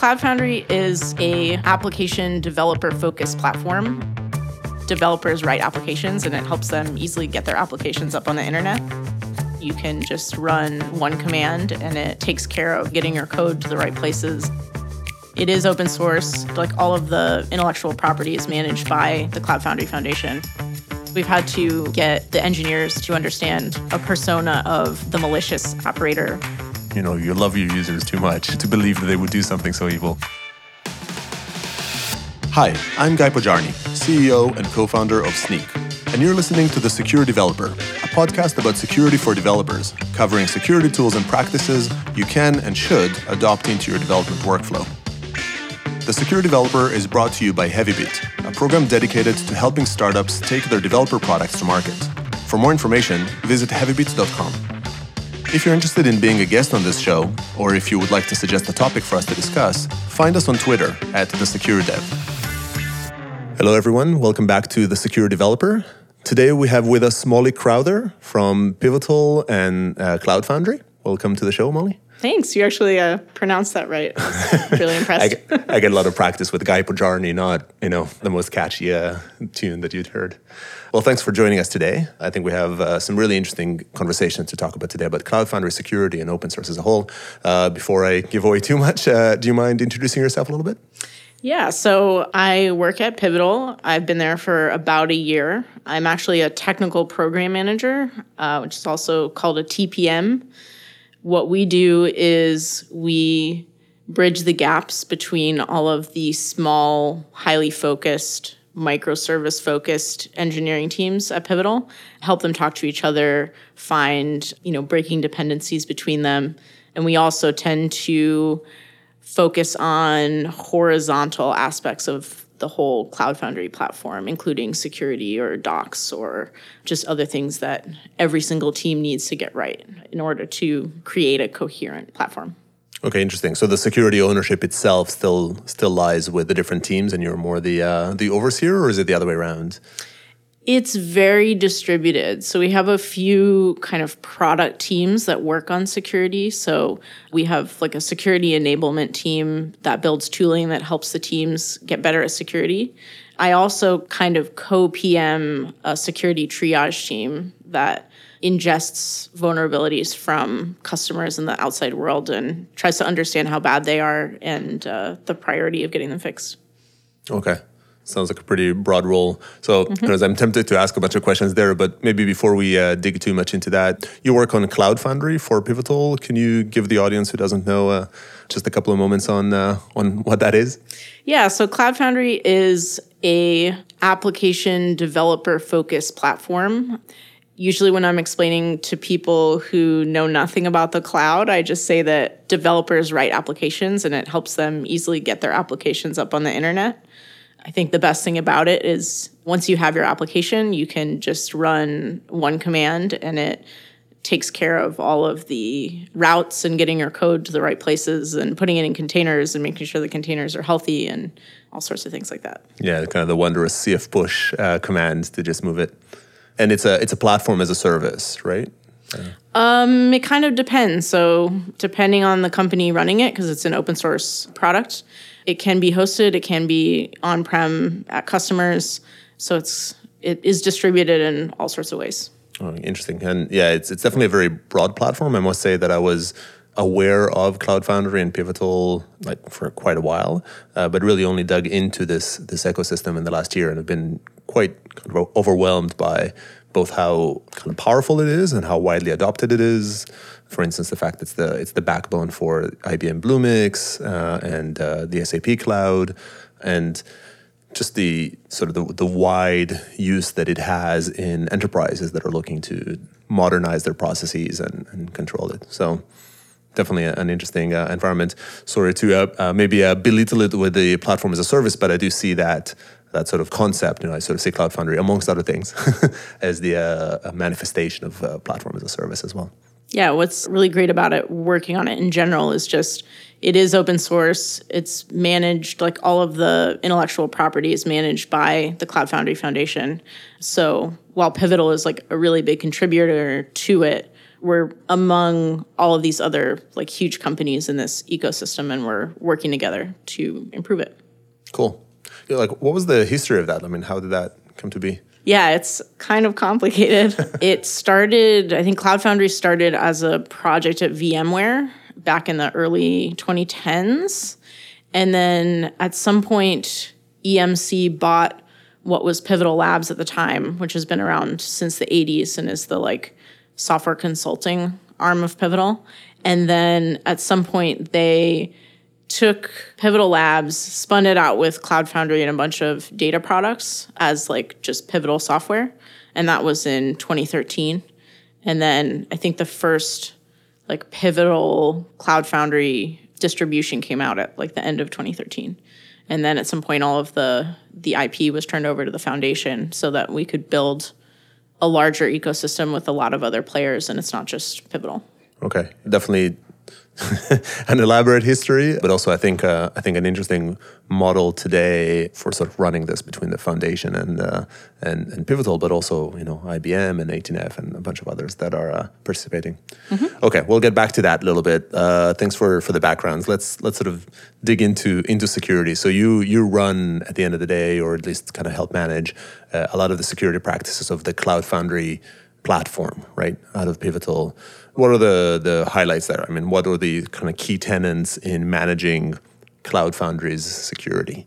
Cloud Foundry is a application developer focused platform. Developers write applications and it helps them easily get their applications up on the internet. You can just run one command and it takes care of getting your code to the right places. It is open source, like all of the intellectual property is managed by the Cloud Foundry Foundation. We've had to get the engineers to understand a persona of the malicious operator. You know, you love your users too much to believe that they would do something so evil. Hi, I'm Guy Podjarny, CEO and co founder of Snyk, and you're listening to The Secure Developer, a podcast about security for developers, covering security tools and practices you can and should adopt into your development workflow. The Secure Developer is brought to you by Heavybit, a program dedicated to helping startups take their developer products to market. For more information, visit heavybit.com. If you're interested in being a guest on this show, or if you would like to suggest a topic for us to discuss, find us on Twitter at the Secure Dev. Hello, everyone. Welcome back to the Secure Developer. Today we have with us Molly Crowther from Pivotal and uh, Cloud Foundry. Welcome to the show, Molly. Thanks. You actually uh, pronounced that right. really impressed. I, get, I, get, a lot of practice with Guy Podjarny, not you know the most catchy uh, tune that you'd heard. Well, thanks for joining us today. I think we have uh, some really interesting conversations to talk about today about Cloud Foundry security and open source as a whole. Uh, before I give away too much, uh, do you mind introducing yourself a little bit? Yeah, so I work at Pivotal. I've been there for about a year. I'm actually a technical program manager, uh, which is also called a TPM what we do is we bridge the gaps between all of the small, highly focused, microservice focused engineering teams at Pivotal, help them talk to each other, find, you know, breaking dependencies between them. And we also tend to focus on horizontal aspects of the whole Cloud Foundry platform, including security or docs or just other things that every single team needs to get right in order to create a coherent platform. Okay, interesting. So the security ownership itself still still lies with the different teams, and you're more the uh, the overseer, or is it the other way around? It's very distributed. So we have a few kind of product teams that work on security. So we have like a security enablement team that builds tooling that helps the teams get better at security. I also kind of co PM a security triage team that ingests vulnerabilities from customers in the outside world and tries to understand how bad they are and uh, the priority of getting them fixed. Okay. Sounds like a pretty broad role. So, mm-hmm. I'm tempted to ask a bunch of questions there, but maybe before we uh, dig too much into that, you work on Cloud Foundry for Pivotal. Can you give the audience who doesn't know uh, just a couple of moments on uh, on what that is? Yeah. So, Cloud Foundry is a application developer focused platform. Usually, when I'm explaining to people who know nothing about the cloud, I just say that developers write applications and it helps them easily get their applications up on the internet. I think the best thing about it is once you have your application, you can just run one command and it takes care of all of the routes and getting your code to the right places and putting it in containers and making sure the containers are healthy and all sorts of things like that. Yeah, kind of the wondrous CF push uh, command to just move it. And it's a it's a platform as a service, right? Um, it kind of depends. So depending on the company running it, because it's an open source product, it can be hosted, it can be on-prem at customers. So it's it is distributed in all sorts of ways. Oh, interesting. And yeah, it's it's definitely a very broad platform. I must say that I was aware of Cloud Foundry and Pivotal like for quite a while, uh, but really only dug into this this ecosystem in the last year and have been quite kind of overwhelmed by both how kind of powerful it is and how widely adopted it is, for instance, the fact that it's the it's the backbone for IBM Bluemix uh, and uh, the SAP Cloud, and just the sort of the, the wide use that it has in enterprises that are looking to modernize their processes and, and control it. So definitely an interesting uh, environment. Sorry to uh, uh, maybe uh, belittle it with the platform as a service, but I do see that that sort of concept, you know, I sort of see Cloud Foundry amongst other things as the manifestation of platform as a service as well. Yeah, what's really great about it, working on it in general, is just it is open source. It's managed, like all of the intellectual property is managed by the Cloud Foundry Foundation. So while Pivotal is like a really big contributor to it, we're among all of these other like huge companies in this ecosystem and we're working together to improve it. Cool. Like what was the history of that? I mean, how did that come to be? Yeah, it's kind of complicated. it started, I think Cloud Foundry started as a project at VMware back in the early 2010s. And then at some point, EMC bought what was Pivotal Labs at the time, which has been around since the 80s and is the like software consulting arm of Pivotal. And then at some point, they took Pivotal Labs, spun it out with Cloud Foundry and a bunch of data products as like just Pivotal software. And that was in 2013. And then I think the first like Pivotal Cloud Foundry distribution came out at like the end of 2013 and then at some point all of the the ip was turned over to the foundation so that we could build a larger ecosystem with a lot of other players and it's not just pivotal okay definitely an elaborate history, but also I think uh, I think an interesting model today for sort of running this between the foundation and uh, and, and Pivotal, but also you know IBM and 18F and a bunch of others that are uh, participating. Mm-hmm. Okay, we'll get back to that a little bit. Uh, thanks for for the backgrounds. Let's let's sort of dig into into security. So you you run at the end of the day, or at least kind of help manage uh, a lot of the security practices of the Cloud Foundry platform, right, out of Pivotal. What are the the highlights there? I mean, what are the kind of key tenants in managing Cloud Foundry's security?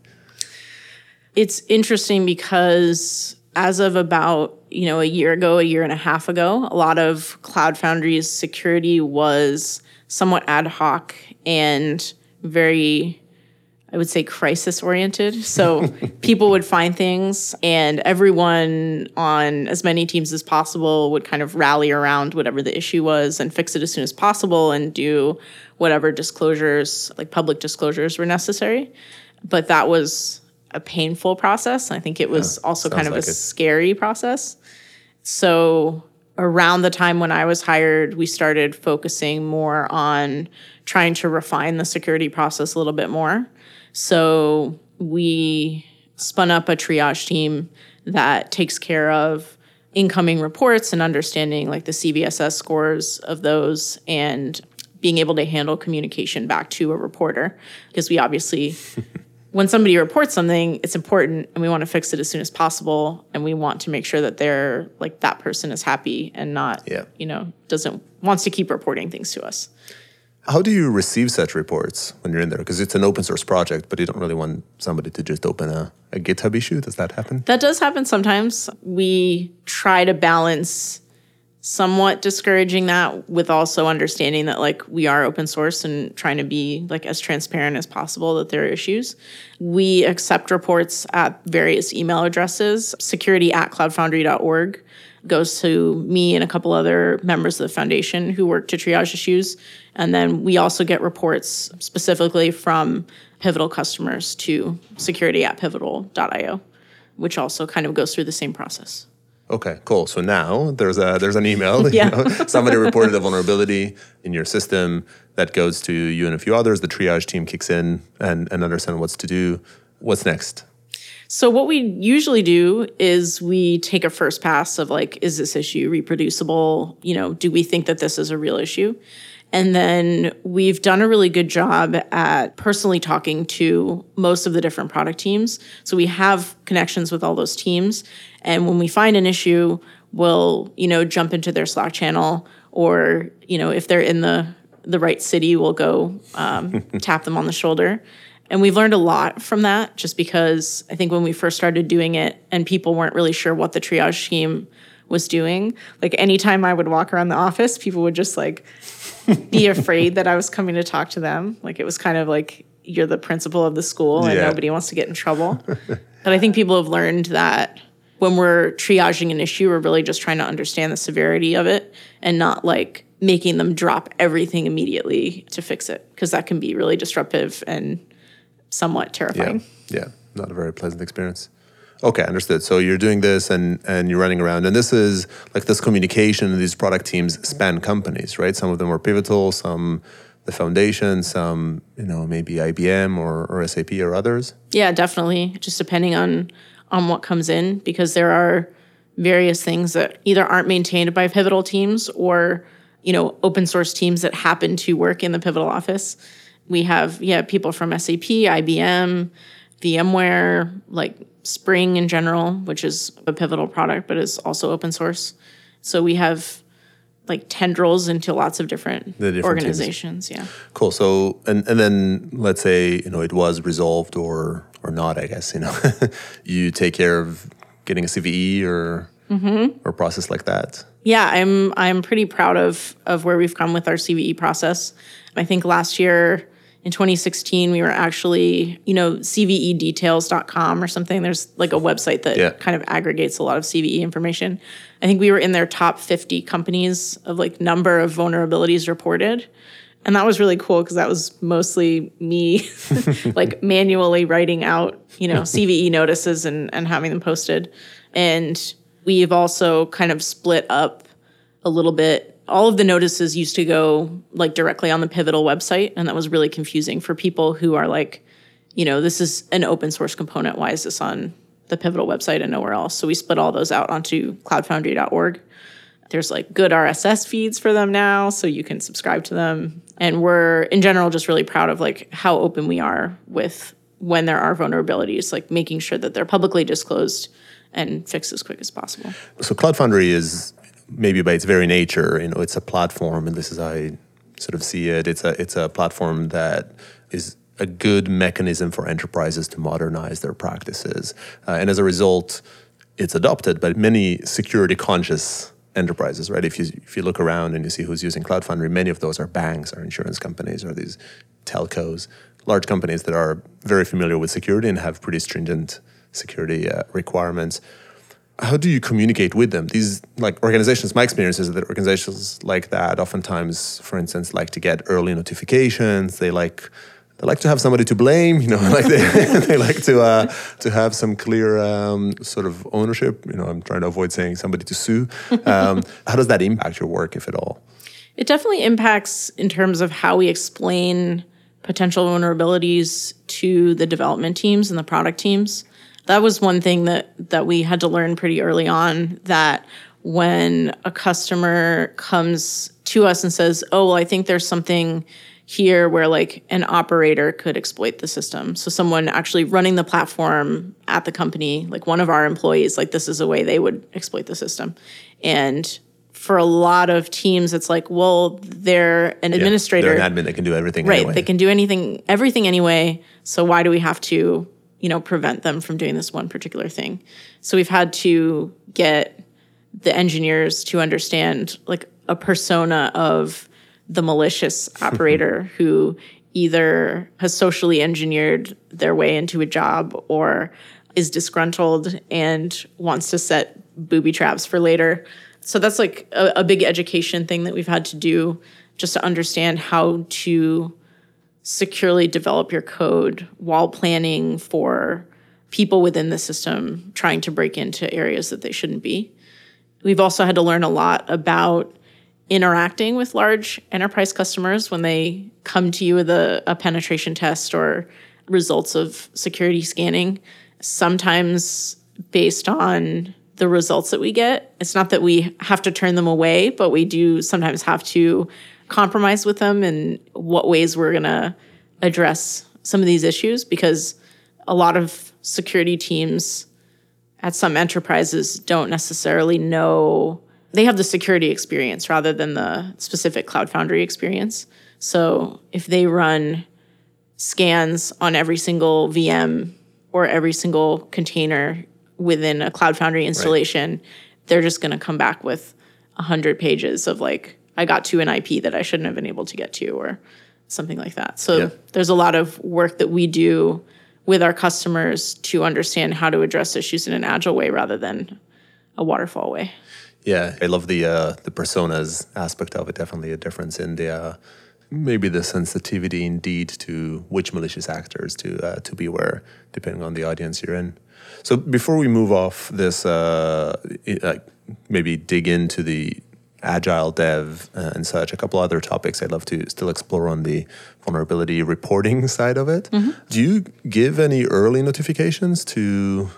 It's interesting because as of about you know a year ago, a year and a half ago, a lot of Cloud Foundry's security was somewhat ad hoc and very I would say crisis oriented. So people would find things, and everyone on as many teams as possible would kind of rally around whatever the issue was and fix it as soon as possible and do whatever disclosures, like public disclosures, were necessary. But that was a painful process. I think it was yeah, also kind of like a it. scary process. So around the time when I was hired, we started focusing more on trying to refine the security process a little bit more. So we spun up a triage team that takes care of incoming reports and understanding like the CVSS scores of those and being able to handle communication back to a reporter because we obviously when somebody reports something it's important and we want to fix it as soon as possible and we want to make sure that they're like that person is happy and not yeah. you know doesn't wants to keep reporting things to us how do you receive such reports when you're in there? Because it's an open source project, but you don't really want somebody to just open a, a GitHub issue. Does that happen? That does happen sometimes. We try to balance somewhat discouraging that with also understanding that like we are open source and trying to be like as transparent as possible that there are issues. We accept reports at various email addresses, security at cloudfoundry.org goes to me and a couple other members of the foundation who work to triage issues. And then we also get reports specifically from Pivotal customers to security at pivotal.io, which also kind of goes through the same process. Okay, cool. So now there's a there's an email. yeah. You know, somebody reported a vulnerability in your system that goes to you and a few others. The triage team kicks in and, and understand what's to do. What's next? So what we usually do is we take a first pass of like, is this issue reproducible? You know, do we think that this is a real issue? And then we've done a really good job at personally talking to most of the different product teams. So we have connections with all those teams. And when we find an issue, we'll, you know, jump into their Slack channel or, you know, if they're in the the right city, we'll go um, tap them on the shoulder and we've learned a lot from that just because I think when we first started doing it and people weren't really sure what the triage scheme was doing, like anytime I would walk around the office, people would just like be afraid that I was coming to talk to them. Like it was kind of like you're the principal of the school and yeah. nobody wants to get in trouble. but I think people have learned that when we're triaging an issue, we're really just trying to understand the severity of it and not like making them drop everything immediately to fix it because that can be really disruptive and somewhat terrifying. Yeah, yeah, not a very pleasant experience. Okay, understood. So you're doing this and and you're running around, and this is like this communication. These product teams span companies, right? Some of them are pivotal, some the foundation, some you know maybe IBM or, or SAP or others. Yeah, definitely. Just depending on on what comes in, because there are various things that either aren't maintained by pivotal teams or you know, open source teams that happen to work in the Pivotal office. We have, yeah, people from SAP, IBM, VMware, like Spring in general, which is a Pivotal product, but is also open source. So we have like tendrils into lots of different, different organizations. Teams. Yeah. Cool. So and and then let's say you know it was resolved or or not. I guess you know you take care of getting a CVE or mm-hmm. or process like that. Yeah, I'm I'm pretty proud of of where we've come with our CVE process. I think last year in 2016 we were actually you know cvedetails.com or something. There's like a website that yeah. kind of aggregates a lot of cve information. I think we were in their top 50 companies of like number of vulnerabilities reported. And that was really cool because that was mostly me like manually writing out you know cve notices and, and having them posted. And we've also kind of split up a little bit all of the notices used to go like directly on the Pivotal website, and that was really confusing for people who are like, you know, this is an open source component. Why is this on the Pivotal website and nowhere else? So we split all those out onto cloudfoundry.org. There's like good RSS feeds for them now, so you can subscribe to them. And we're in general just really proud of like how open we are with when there are vulnerabilities, like making sure that they're publicly disclosed and fixed as quick as possible. So Cloud Foundry is maybe by its very nature, you know, it's a platform, and this is how I sort of see it. It's a it's a platform that is a good mechanism for enterprises to modernize their practices, uh, and as a result, it's adopted by many security conscious enterprises. Right? If you if you look around and you see who's using Cloud Foundry, many of those are banks, or insurance companies, or these telcos, large companies that are very familiar with security and have pretty stringent security uh, requirements how do you communicate with them? These like organizations, my experience is that organizations like that oftentimes, for instance, like to get early notifications. They like they like to have somebody to blame, you know, like they, they like to uh, to have some clear um, sort of ownership. You know, I'm trying to avoid saying somebody to sue. Um, how does that impact your work, if at all? It definitely impacts in terms of how we explain potential vulnerabilities to the development teams and the product teams that was one thing that that we had to learn pretty early on that when a customer comes to us and says, "Oh, well, I think there's something here where like an operator could exploit the system." So someone actually running the platform at the company, like one of our employees, like this is a way they would exploit the system. And for a lot of teams, it's like, well, they're an yeah, administrator. They're an admin. They can do everything. Right. Anyway. They can do anything, everything anyway. So why do we have to you know, prevent them from doing this one particular thing. So we've had to get the engineers to understand like a persona of the malicious operator who either has socially engineered their way into a job or is disgruntled and wants to set booby traps for later. So that's like a, a big education thing that we've had to do just to understand how to securely develop your code while planning for people within the system trying to break into areas that they shouldn't be. We've also had to learn a lot about interacting with large enterprise customers when they come to you with a, a penetration test or results of security scanning. Sometimes based on the results that we get. It's not that we have to turn them away, but we do sometimes have to compromise with them and what ways we're going to address some of these issues because a lot of security teams at some enterprises don't necessarily know they have the security experience rather than the specific cloud foundry experience so if they run scans on every single vm or every single container within a cloud foundry installation right. they're just going to come back with 100 pages of like I got to an IP that I shouldn't have been able to get to or something like that. So yeah. there's a lot of work that we do with our customers to understand how to address issues in an agile way rather than a waterfall way. Yeah, I love the uh, the personas aspect of it. Definitely a difference in the uh, maybe the sensitivity indeed to which malicious actors to uh, to beware, depending on the audience you're in. So before we move off this, uh, maybe dig into the agile dev uh, and such, a couple other topics I'd love to still explore on the vulnerability reporting side of it. Mm-hmm. Do you give any early notifications to?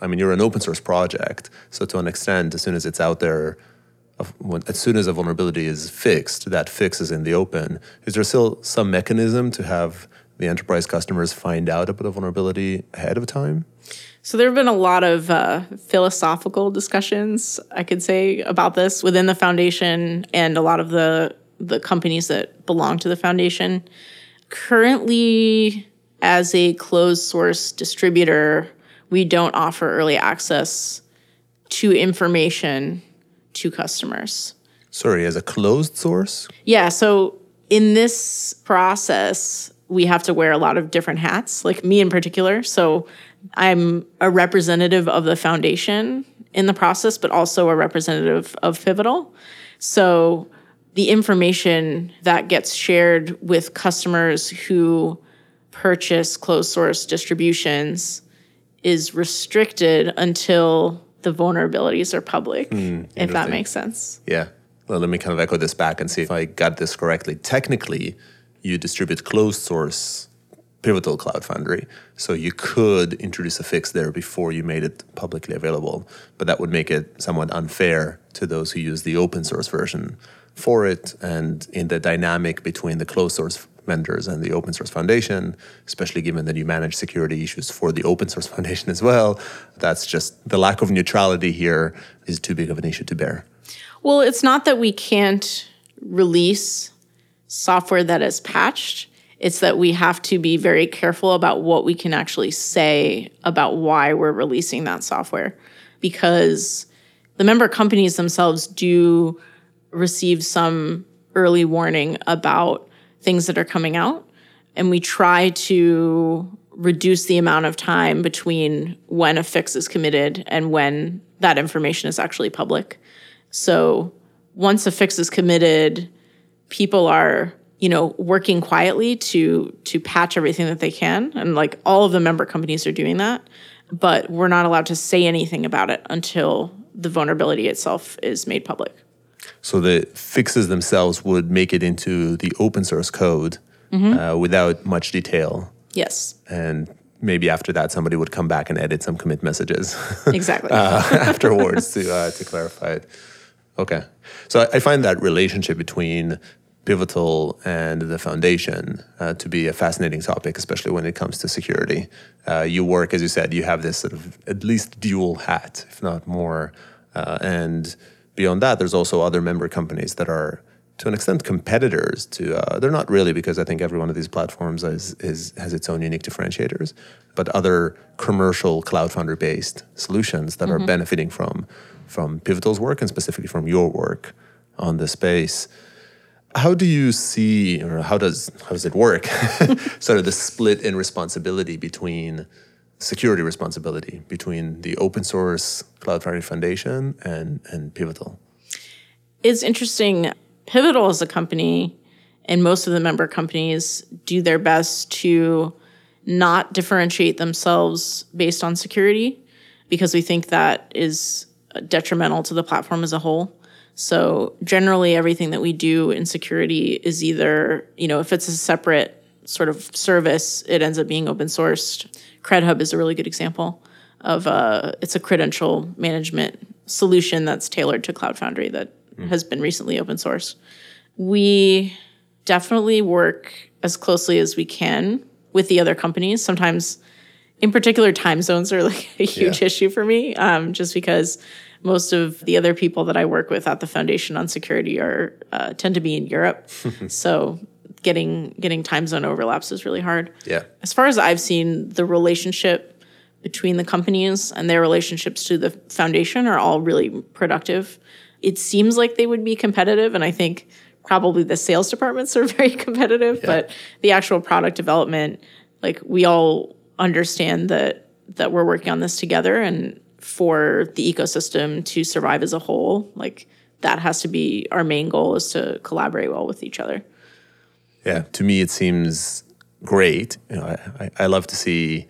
I mean, you're an open source project, so to an extent, as soon as it's out there, as soon as a vulnerability is fixed, that fix is in the open. Is there still some mechanism to have the enterprise customers find out about a vulnerability ahead of time? So there have been a lot of uh, philosophical discussions, I could say, about this within the foundation and a lot of the the companies that belong to the foundation. Currently, as a closed source distributor, we don't offer early access to information to customers. Sorry, as a closed source? Yeah. So in this process, we have to wear a lot of different hats, like me in particular. So I'm a representative of the foundation in the process, but also a representative of Pivotal. So the information that gets shared with customers who purchase closed source distributions is restricted until the vulnerabilities are public, mm, if that makes sense. Yeah. Well, let me kind of echo this back and see if I got this correctly. Technically, you distribute closed source Pivotal Cloud Foundry. So you could introduce a fix there before you made it publicly available, but that would make it somewhat unfair to those who use the open source version for it. And in the dynamic between the closed source vendors and the open source foundation, especially given that you manage security issues for the open source foundation as well, that's just the lack of neutrality here is too big of an issue to bear. Well, it's not that we can't release software that is patched. It's that we have to be very careful about what we can actually say about why we're releasing that software because the member companies themselves do receive some early warning about things that are coming out. And we try to reduce the amount of time between when a fix is committed and when that information is actually public. So once a fix is committed, people are you know working quietly to to patch everything that they can and like all of the member companies are doing that but we're not allowed to say anything about it until the vulnerability itself is made public so the fixes themselves would make it into the open source code mm-hmm. uh, without much detail. Yes. And maybe after that, somebody would come back and edit some commit messages. Exactly. uh, afterwards to uh, to clarify it. Okay. So I, I, find that relationship between Pivotal and the foundation uh, to be a fascinating topic, especially when it comes to security. Uh, you work, as you said, you have this sort of at least dual hat, if not more, uh, and beyond that, there's also other member companies that are to an extent competitors to uh, they're not really because I think every one of these platforms is, is has its own unique differentiators, but other commercial Cloud Foundry based solutions that mm-hmm. are benefiting from from Pivotal's work and specifically from your work on the space. How do you see, or how does how does it work? sort of the split in responsibility between security responsibility between the open source Cloud Foundry Foundation and, and Pivotal? It's interesting. Pivotal as a company and most of the member companies do their best to not differentiate themselves based on security because we think that is detrimental to the platform as a whole. So generally everything that we do in security is either, you know, if it's a separate sort of service, it ends up being open sourced CredHub is a really good example of uh, it's a credential management solution that's tailored to Cloud Foundry that mm. has been recently open source. We definitely work as closely as we can with the other companies. Sometimes, in particular, time zones are like a huge yeah. issue for me, um, just because most of the other people that I work with at the Foundation on Security are uh, tend to be in Europe. so getting getting time zone overlaps is really hard. Yeah. As far as I've seen, the relationship between the companies and their relationships to the foundation are all really productive. It seems like they would be competitive, and I think probably the sales departments are very competitive, yeah. but the actual product development, like we all understand that that we're working on this together and for the ecosystem to survive as a whole, like that has to be our main goal is to collaborate well with each other. Yeah, to me it seems great. You know, I, I love to see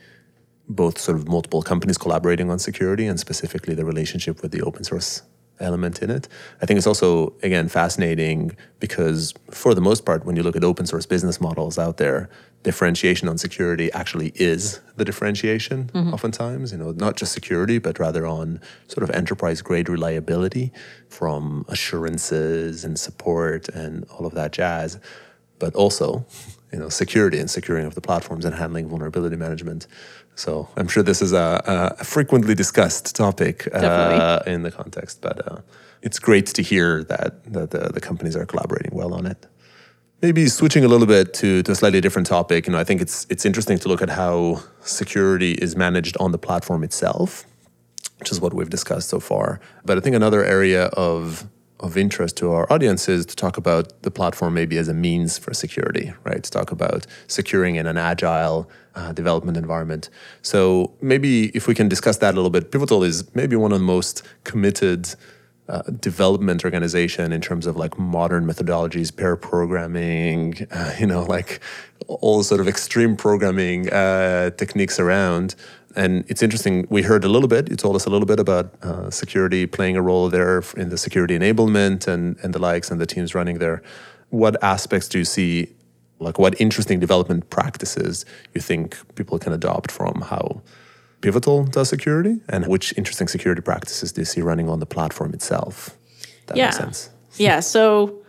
both sort of multiple companies collaborating on security and specifically the relationship with the open source element in it. I think it's also, again, fascinating because for the most part, when you look at open source business models out there, differentiation on security actually is the differentiation mm-hmm. oftentimes, you know, not just security, but rather on sort of enterprise grade reliability from assurances and support and all of that jazz, but also, you know, security and securing of the platforms and handling vulnerability management. So I'm sure this is a, a frequently discussed topic uh, in the context, but uh, it's great to hear that, that the, the, companies are collaborating well on it. Maybe switching a little bit to, to a slightly different topic, you know, I think it's it's interesting to look at how security is managed on the platform itself, which is what we've discussed so far. But I think another area of of interest to our audience is to talk about the platform maybe as a means for security, right? To talk about securing in an agile uh, development environment. So maybe if we can discuss that a little bit, Pivotal is maybe one of the most committed uh, development organization in terms of like modern methodologies, pair programming, uh, you know, like all sort of extreme programming uh, techniques around. And it's interesting. We heard a little bit. You told us a little bit about uh, security playing a role there in the security enablement and and the likes, and the teams running there. What aspects do you see? Like, what interesting development practices you think people can adopt from how Pivotal does security, and which interesting security practices do you see running on the platform itself? That yeah. Makes sense. yeah. So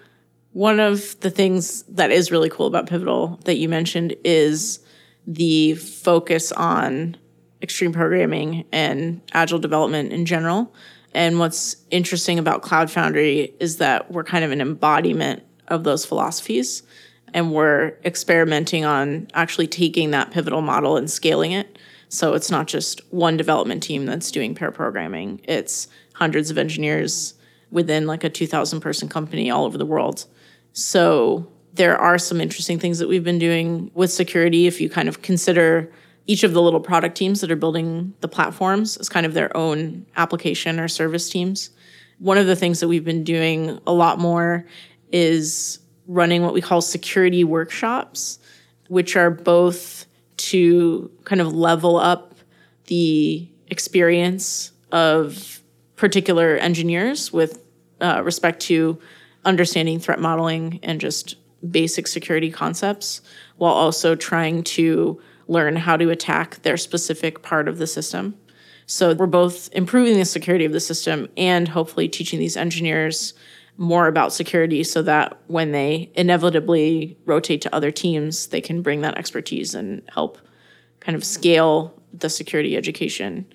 one of the things that is really cool about Pivotal that you mentioned is the focus on extreme programming and agile development in general. And what's interesting about Cloud Foundry is that we're kind of an embodiment of those philosophies. And we're experimenting on actually taking that pivotal model and scaling it. So it's not just one development team that's doing pair programming, it's hundreds of engineers within like a 2,000 person company all over the world. So there are some interesting things that we've been doing with security. If you kind of consider each of the little product teams that are building the platforms as kind of their own application or service teams. One of the things that we've been doing a lot more is running what we call security workshops, which are both to kind of level up the experience of particular engineers with uh, respect to understanding threat modeling and just basic security concepts, while also trying to learn how to attack their specific part of the system. So we're both improving the security of the system and hopefully teaching these engineers more about security so that when they inevitably rotate to other teams, they can bring that expertise and help kind of scale the security education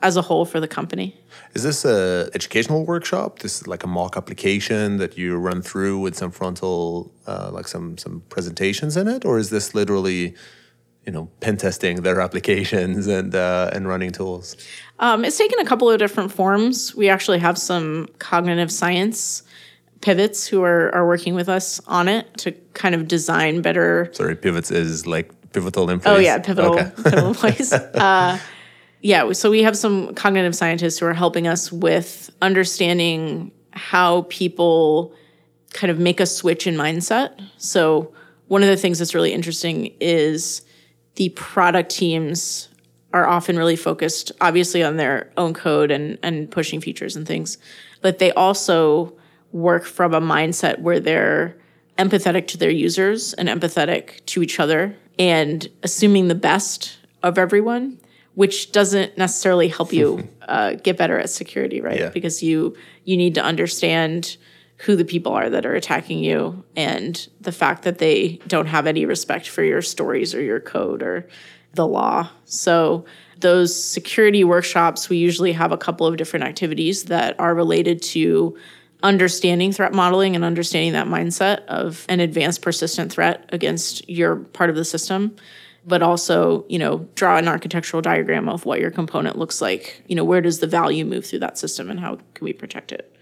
as a whole for the company. Is this a educational workshop? This is like a mock application that you run through with some frontal, uh, like some some presentations in it, or is this literally you know pen testing their applications and uh, and running tools? Um, it's taken a couple of different forms. We actually have some cognitive science pivots who are are working with us on it to kind of design better. Sorry, pivots is like pivotal employees. Oh yeah, pivotal, okay. pivotal employees. Uh, yeah, so we have some cognitive scientists who are helping us with understanding how people kind of make a switch in mindset. So one of the things that's really interesting is the product teams are often really focused, obviously, on their own code and, and pushing features and things, but they also work from a mindset where they're empathetic to their users and empathetic to each other and assuming the best of everyone which doesn't necessarily help you uh, get better at security right yeah. because you you need to understand who the people are that are attacking you and the fact that they don't have any respect for your stories or your code or the law. So, those security workshops, we usually have a couple of different activities that are related to understanding threat modeling and understanding that mindset of an advanced persistent threat against your part of the system but also you know draw an architectural diagram of what your component looks like. You know where does the value move through that system and how can we protect it?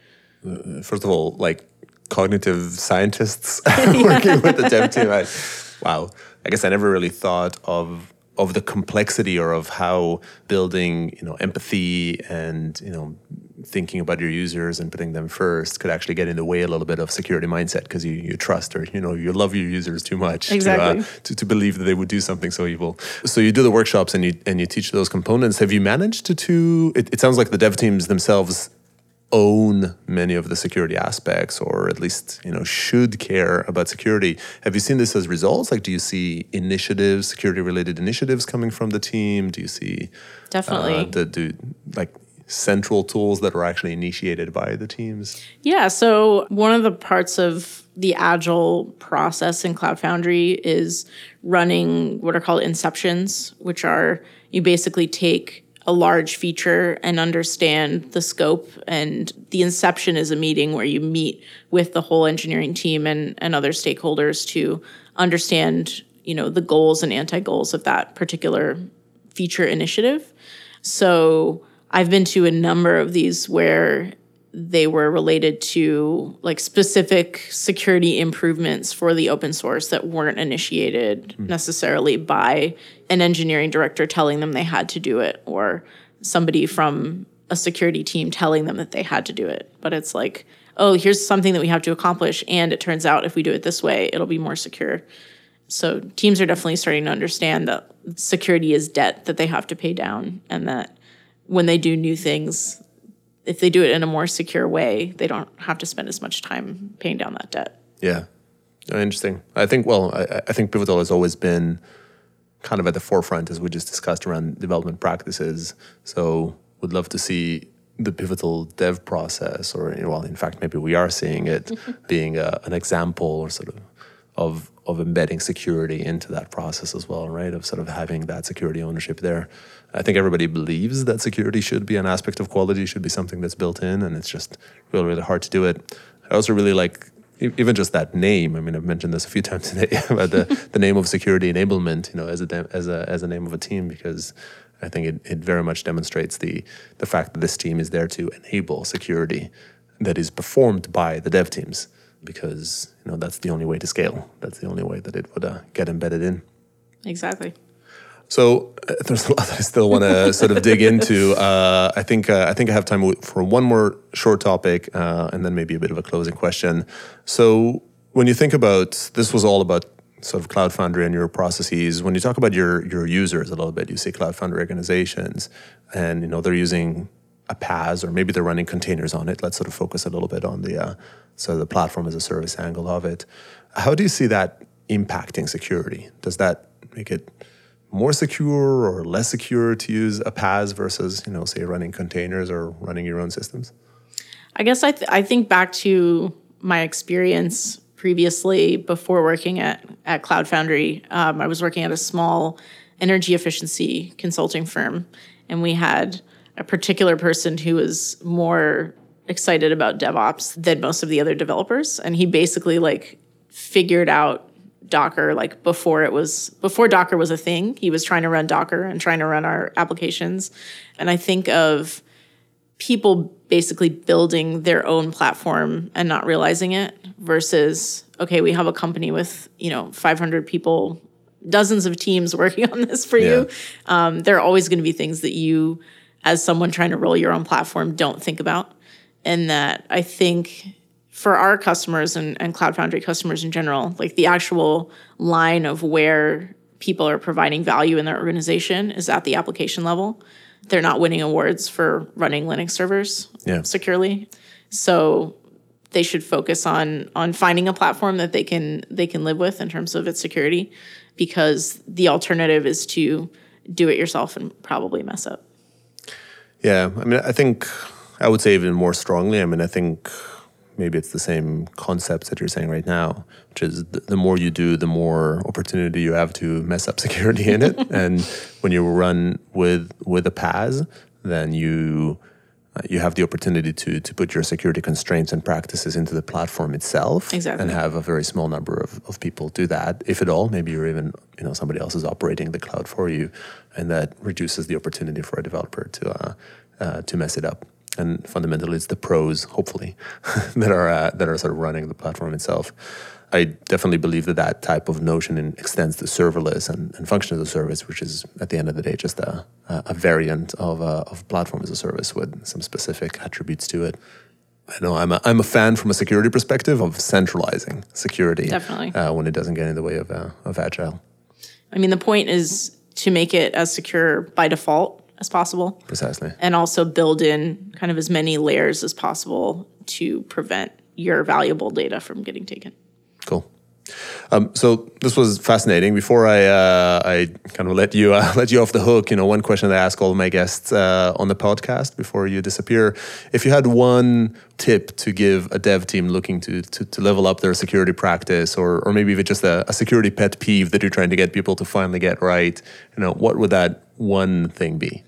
Uh, first of all, like cognitive scientists working with the dev team. I, wow, I guess I never really thought of of the complexity or of how building, you know, empathy and you know thinking about your users and putting them first could actually get in the way a little bit of security mindset because you, you trust or you know you love your users too much exactly. to, uh, to, to believe that they would do something so evil. So you do the workshops and you and you teach those components. Have you managed to to it, it sounds like the dev teams themselves own many of the security aspects or at least you know should care about security have you seen this as results like do you see initiatives security related initiatives coming from the team do you see definitely uh, the do like central tools that are actually initiated by the teams yeah so one of the parts of the agile process in cloud foundry is running what are called inceptions which are you basically take a large feature and understand the scope. And the inception is a meeting where you meet with the whole engineering team and, and other stakeholders to understand, you know, the goals and anti-goals of that particular feature initiative. So I've been to a number of these where they were related to like specific security improvements for the open source that weren't initiated mm. necessarily by an engineering director telling them they had to do it or somebody from a security team telling them that they had to do it but it's like oh here's something that we have to accomplish and it turns out if we do it this way it'll be more secure so teams are definitely starting to understand that security is debt that they have to pay down and that when they do new things if they do it in a more secure way, they don't have to spend as much time paying down that debt. Yeah, interesting. I think well, I, I think Pivotal has always been kind of at the forefront, as we just discussed, around development practices. So, would love to see the pivotal dev process, or well, in fact, maybe we are seeing it being a, an example or sort of of of embedding security into that process as well, right? Of sort of having that security ownership there. I think everybody believes that security should be an aspect of quality, should be something that's built in, and it's just really, really hard to do it. I also really like even just that name. I mean, I've mentioned this a few times today about the, the name of security enablement, you know, as a as a as a name of a team because I think it, it very much demonstrates the the fact that this team is there to enable security that is performed by the dev teams because you know that's the only way to scale. That's the only way that it would uh, get embedded in. Exactly. So uh, there's a lot that I still want to sort of dig into. Uh, I think uh, I think I have time for one more short topic, uh, and then maybe a bit of a closing question. So when you think about this, was all about sort of Cloud Foundry and your processes. When you talk about your your users a little bit, you say Cloud Foundry organizations, and you know they're using a PaaS or maybe they're running containers on it. Let's sort of focus a little bit on the uh, so the platform as a service angle of it. How do you see that impacting security? Does that make it more secure or less secure to use a PaaS versus you know say running containers or running your own systems? I guess I th- I think back to my experience previously before working at at Cloud Foundry. Um, I was working at a small energy efficiency consulting firm, and we had a particular person who was more excited about DevOps than most of the other developers. And he basically like figured out Docker like before it was before Docker was a thing. He was trying to run Docker and trying to run our applications. And I think of people basically building their own platform and not realizing it versus okay, we have a company with, you know, 500 people, dozens of teams working on this for yeah. you. Um, there are always going to be things that you as someone trying to roll your own platform don't think about. And that I think for our customers and, and Cloud Foundry customers in general, like the actual line of where people are providing value in their organization is at the application level. They're not winning awards for running Linux servers yeah. securely. So they should focus on on finding a platform that they can they can live with in terms of its security because the alternative is to do it yourself and probably mess up. Yeah, I mean, I think I would say even more strongly. I mean, I think maybe it's the same concepts that you're saying right now, which is the, more you do, the more opportunity you have to mess up security in it. and when you run with with a PaaS, then you uh, you have the opportunity to to put your security constraints and practices into the platform itself exactly. and have a very small number of, of people do that. If at all maybe you're even you know somebody else is operating the cloud for you and that reduces the opportunity for a developer to uh, uh, to mess it up. And fundamentally it's the pros hopefully that are uh, that are sort of running the platform itself I definitely believe that that type of notion extends to serverless and, and function as a service, which is at the end of the day just a, a variant of, a, of platform as a service with some specific attributes to it. I know I'm a, I'm a fan from a security perspective of centralizing security. Definitely. Uh, when it doesn't get in the way of, uh, of agile. I mean, the point is to make it as secure by default as possible. Precisely. And also build in kind of as many layers as possible to prevent your valuable data from getting taken. Cool. Um, so this was fascinating. Before I uh, I kind of let you uh, let you off the hook, you know, one question that I ask all my guests uh, on the podcast before you disappear: if you had one tip to give a dev team looking to to, to level up their security practice, or or maybe even just a, a security pet peeve that you're trying to get people to finally get right, you know, what would that one thing be?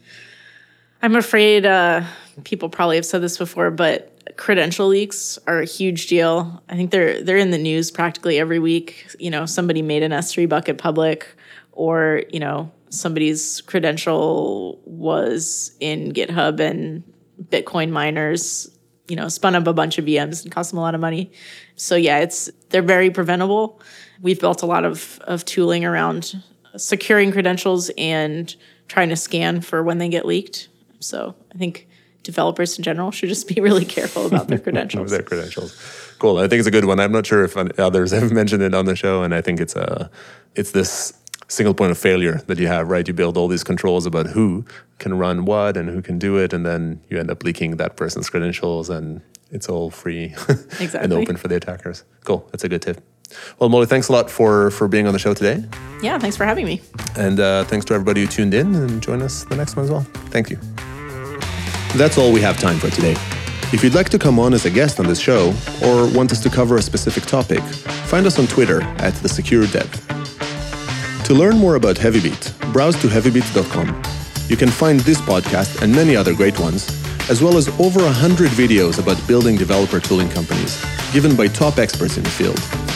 I'm afraid uh, people probably have said this before, but credential leaks are a huge deal. I think they're they're in the news practically every week. You know, somebody made an S3 bucket public, or you know, somebody's credential was in GitHub and Bitcoin miners, you know, spun up a bunch of VMs and cost them a lot of money. So yeah, it's they're very preventable. We've built a lot of of tooling around securing credentials and trying to scan for when they get leaked. So I think developers in general should just be really careful about their credentials. their credentials. Cool. I think it's a good one. I'm not sure if others have mentioned it on the show, and I think it's a it's this single point of failure that you have, right? You build all these controls about who can run what and who can do it, and then you end up leaking that person's credentials, and it's all free exactly. and open for the attackers. Cool. That's a good tip. Well, Molly, thanks a lot for for being on the show today. Yeah, thanks for having me. And uh, thanks to everybody who tuned in and join us the next one as well. Thank you. That's all we have time for today. If you'd like to come on as a guest on this show, or want us to cover a specific topic, find us on Twitter at The Secure Dev. To learn more about Heavybit, browse to heavybit.com. You can find this podcast and many other great ones, as well as over 100 videos about building developer tooling companies, given by top experts in the field.